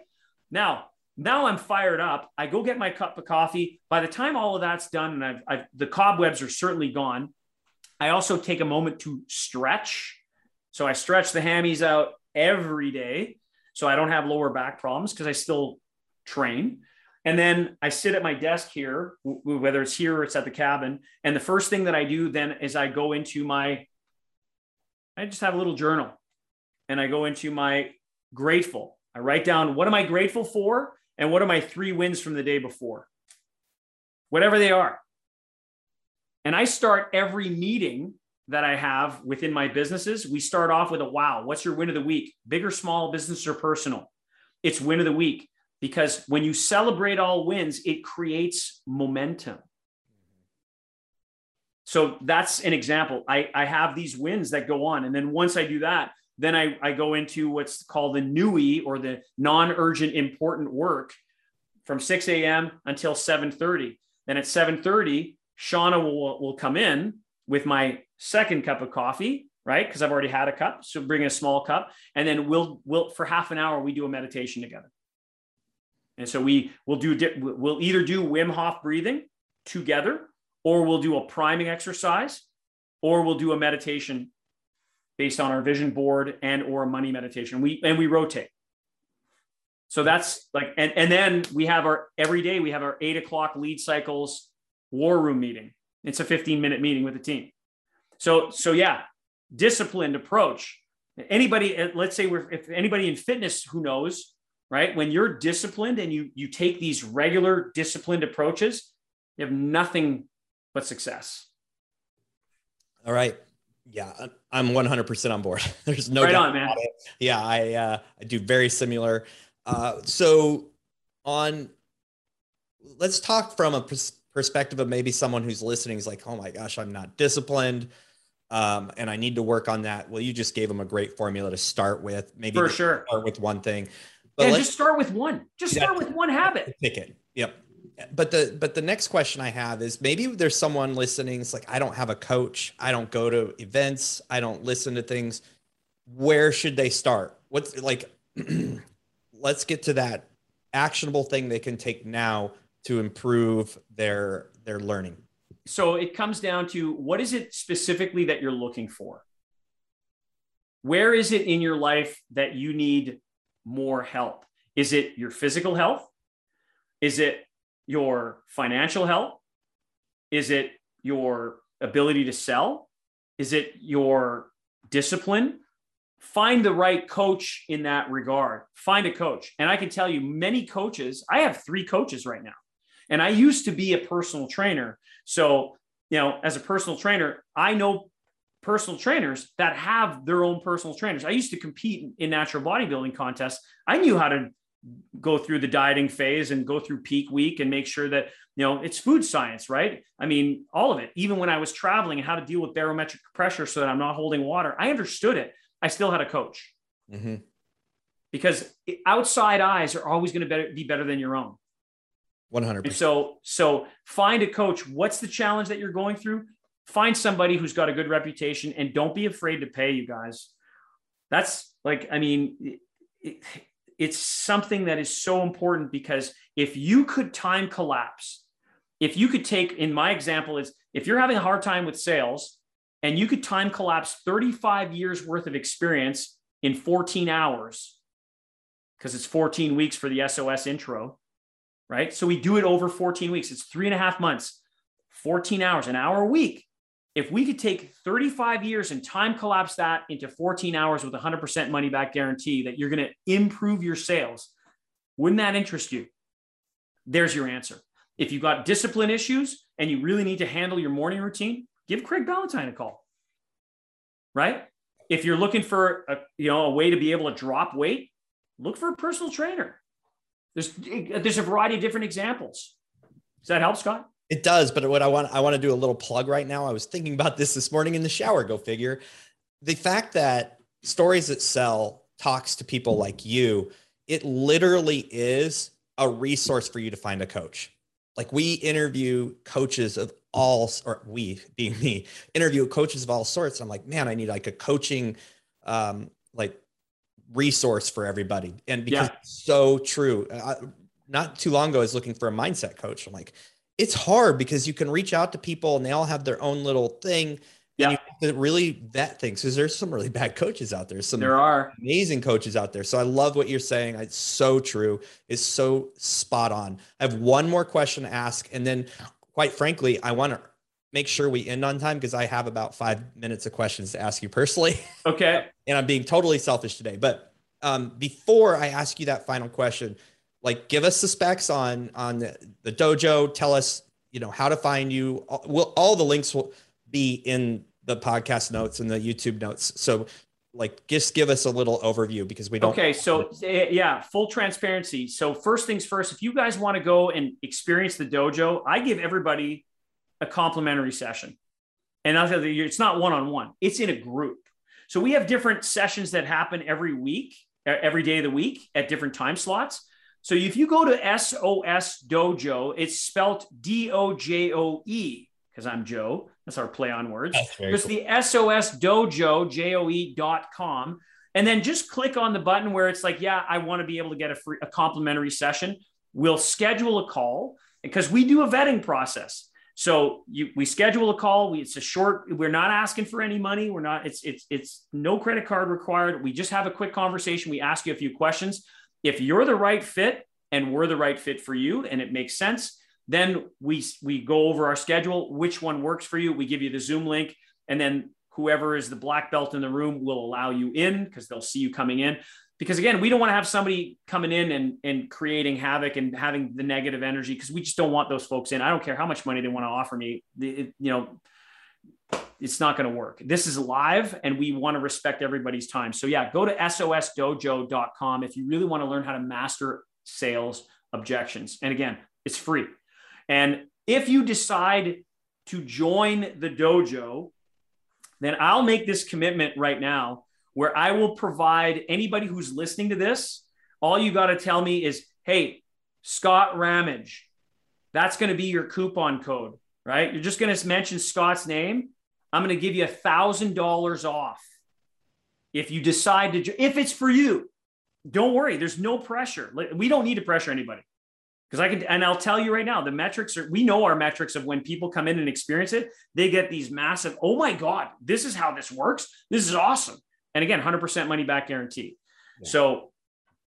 Now, now I'm fired up. I go get my cup of coffee. By the time all of that's done and I've, I've the cobwebs are certainly gone, I also take a moment to stretch. So I stretch the hammies out every day so I don't have lower back problems because I still train. And then I sit at my desk here, whether it's here or it's at the cabin. And the first thing that I do then is I go into my, I just have a little journal and I go into my grateful. I write down what am I grateful for and what are my three wins from the day before, whatever they are. And I start every meeting that I have within my businesses. We start off with a wow. What's your win of the week? Big or small, business or personal? It's win of the week because when you celebrate all wins, it creates momentum. So that's an example. I, I have these wins that go on. And then once I do that, then I, I go into what's called the NUI or the non-urgent important work from 6 a.m. until 7:30. Then at 7:30, Shauna will, will come in with my second cup of coffee, right? Because I've already had a cup. So bring a small cup. And then we'll we'll for half an hour, we do a meditation together. And so we will do we'll either do Wim Hof breathing together, or we'll do a priming exercise, or we'll do a meditation based on our vision board and or a money meditation. We and we rotate. So that's like, and, and then we have our every day we have our eight o'clock lead cycles war room meeting. It's a 15 minute meeting with the team. So, so yeah, disciplined approach. Anybody, let's say we're, if anybody in fitness who knows, right? When you're disciplined and you, you take these regular disciplined approaches, you have nothing but success. All right. Yeah, I'm 100% on board. There's no right doubt on, man. About it. Yeah, I uh, I do very similar. Uh, so on, let's talk from a pers- perspective of maybe someone who's listening is like, oh my gosh, I'm not disciplined. Um, and I need to work on that. Well, you just gave them a great formula to start with. Maybe for sure start with one thing. But yeah, just start with one. Just start with one habit. Pick it. Yep. But the but the next question I have is maybe there's someone listening. It's like I don't have a coach. I don't go to events. I don't listen to things. Where should they start? What's like? let's get to that actionable thing they can take now to improve their their learning so it comes down to what is it specifically that you're looking for where is it in your life that you need more help? Is it your physical health? Is it your financial health is it your ability to sell? Is it your discipline? Find the right coach in that regard. Find a coach. And i can tell you many coaches i have three coaches right now. And I used to be a personal trainer. So, you know, as a personal trainer, I know personal trainers that have their own personal trainers. I used to compete in natural bodybuilding contests. I knew how to go through the dieting phase and go through peak week and make sure that you know it's food science right? I mean all of it. Even when i was traveling and how to deal with barometric pressure so that i'm not holding water i understood it. I still had a coach. Mm-hmm. because outside eyes are always going to be better than your own. 100 and so so find a coach. What's the challenge that you're going through find somebody who's got a good reputation and don't be afraid to pay you guys that's like i mean it, it's something that is so important because if you could time collapse, if you could take, in my example, is if you're having a hard time with sales and you could time collapse 35 years worth of experience in 14 hours, because it's 14 weeks for the SOS intro, right? So we do it over 14 weeks. It's three and a half months, 14 hours, an hour a week. If we could take 35 years and time collapse that into 14 hours with 100% money back guarantee that you're going to improve your sales, wouldn't that interest you? There's your answer. If you've got discipline issues and you really need to handle your morning routine, give Craig Ballantyne a call. Right? If you're looking for a, you know, a way to be able to drop weight, look for a personal trainer. There's there's a variety of different examples. Does that help, Scott? It does, but what I want I want to do a little plug right now. I was thinking about this this morning in the shower. Go figure. The fact that stories that sell talks to people like you, it literally is a resource for you to find a coach. Like we interview coaches of all, or we being me, interview coaches of all sorts. I'm like, man, I need like a coaching, um, like resource for everybody. And because yeah. it's so true. I, not too long ago, I was looking for a mindset coach. I'm like, it's hard because you can reach out to people and they all have their own little thing. Yeah. you really vet things because there's some really bad coaches out there. Some there are amazing coaches out there. So I love what you're saying. It's so true. It's so spot on. I have one more question to ask. And then quite frankly, I want to make sure we end on time because I have about five minutes of questions to ask you personally. Okay. and I'm being totally selfish today. But um, before I ask you that final question, like give us the specs on on the, the dojo. Tell us you know how to find you. Will all the links will be in the podcast notes and the youtube notes. So like just give us a little overview because we don't okay so eh, yeah full transparency. So first things first if you guys want to go and experience the dojo i give everybody a complimentary session. And it's not one-on-one. It's in a group. So we have different sessions that happen every week every day of the week at different time slots so if you go to SOS Dojo, it's spelled D O J O E because I'm Joe. That's our play on words. It's cool. the SOS Dojo, J O E dot com. And then just click on the button where it's like, yeah, I want to be able to get a free, a complimentary session. We'll schedule a call because we do a vetting process. So you, we schedule a call. We, it's a short. We're not asking for any money. We're not. It's it's it's no credit card required. We just have a quick conversation. We ask you a few questions if you're the right fit and we're the right fit for you and it makes sense, then we we go over our schedule, which one works for you. We give you the Zoom link, and then whoever is the black belt in the room will allow you in because they'll see you coming in. Because again, we don't want to have somebody coming in and, and creating havoc and having the negative energy because we just don't want those folks in. I don't care how much money they want to offer me. It, you know, it's not going to work. This is live and we want to respect everybody's time. So, yeah, go to sosdojoe.com if you really want to learn how to master sales objections. And again, it's free. And if you decide to join the dojo, then I'll make this commitment right now where I will provide anybody who's listening to this. All you got to tell me is, hey, Scott Ramage, that's going to be your coupon code, right? You're just going to mention Scott's name I'm going to give you a thousand dollars off if you decide to, if it's for you. Don't worry, there's no pressure. We don't need to pressure anybody because I can, and I'll tell you right now, the metrics are, we know our metrics of when people come in and experience it, they get these massive, oh my God, this is how this works. This is awesome. And again, 100% money back guarantee. Yeah. So,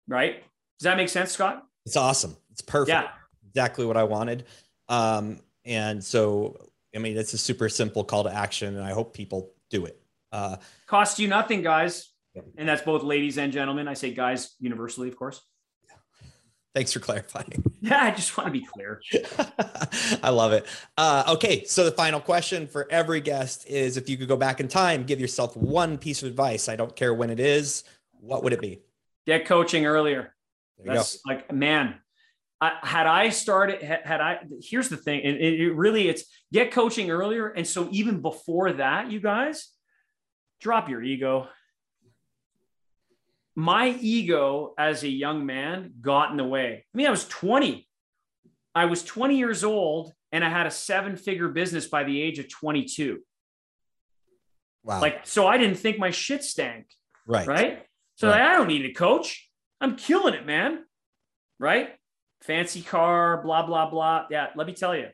right. Does that make sense, Scott? It's awesome. It's perfect. Yeah. Exactly what I wanted. Um, and so I mean, it's a super simple call to action, and I hope people do it. Uh, Costs you nothing, guys. And that's both ladies and gentlemen. I say guys universally, of course. Thanks for clarifying. Yeah, I just want to be clear. I love it. Uh, okay, so the final question for every guest is if you could go back in time, give yourself one piece of advice. I don't care when it is. What would it be? Get coaching earlier. That's go. like, man, I, had I started, had, had, I, here's the thing, and it, it really, it's get coaching earlier. And so even before that, you guys drop your ego. My ego as a young man got in the way. I mean, I was 20. I was 20 years old and I had a seven figure business by the age of 22. Wow. Like, so I didn't think my shit stank. Right. Right. So right. I don't need a coach. I'm killing it, man. Right? Fancy car, blah, blah, blah. Yeah, let me tell you,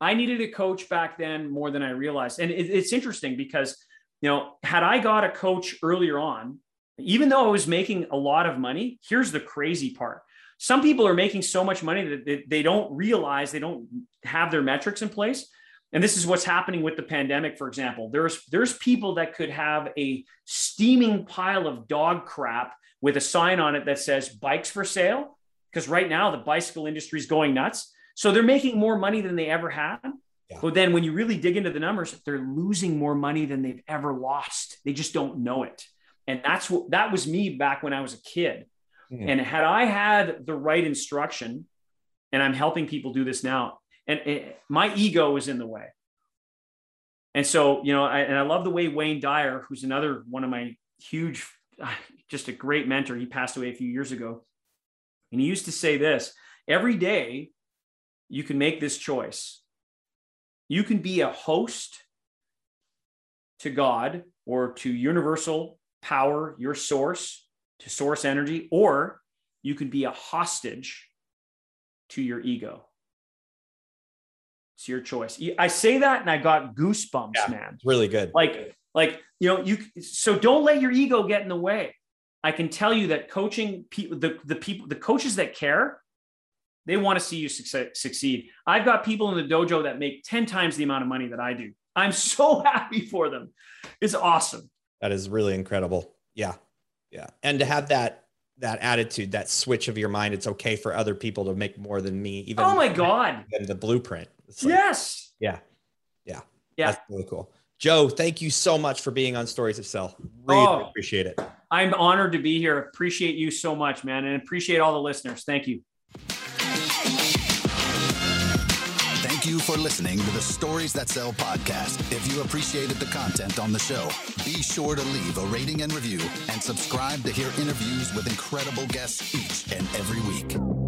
I needed a coach back then more than I realized. And it, it's interesting because, you know, had I got a coach earlier on, even though I was making a lot of money, here's the crazy part. Some people are making so much money that they don't realize they don't have their metrics in place. And this is what's happening with the pandemic, for example. There's there's people that could have a steaming pile of dog crap with a sign on it that says bikes for sale. Because right now the bicycle industry is going nuts. So they're making more money than they ever had. Yeah. But then when you really dig into the numbers, they're losing more money than they've ever lost. They just don't know it. And that's what that was me back when I was a kid. Mm. And had I had the right instruction, and I'm helping people do this now, and it, my ego was in the way. And so, you know, I, and I love the way Wayne Dyer, who's another one of my huge, just a great mentor, he passed away a few years ago. And he used to say this every day you can make this choice. You can be a host to God or to universal power, your source, to source energy, or you can be a hostage to your ego. It's your choice. I say that and I got goosebumps, yeah, man. Really good. Like, like, you know, you so don't let your ego get in the way. I can tell you that coaching people, the, the people, the coaches that care, they want to see you succeed. I've got people in the dojo that make 10 times the amount of money that I do. I'm so happy for them. It's awesome. That is really incredible. Yeah. Yeah. And to have that that attitude, that switch of your mind, it's okay for other people to make more than me, even oh my God. Than the blueprint. Like, yes. Yeah. Yeah. Yeah. That's really cool. Joe, thank you so much for being on Stories That Sell. Really oh, appreciate it. I'm honored to be here. Appreciate you so much, man. And appreciate all the listeners. Thank you. Thank you for listening to the Stories That Sell podcast. If you appreciated the content on the show, be sure to leave a rating and review and subscribe to hear interviews with incredible guests each and every week.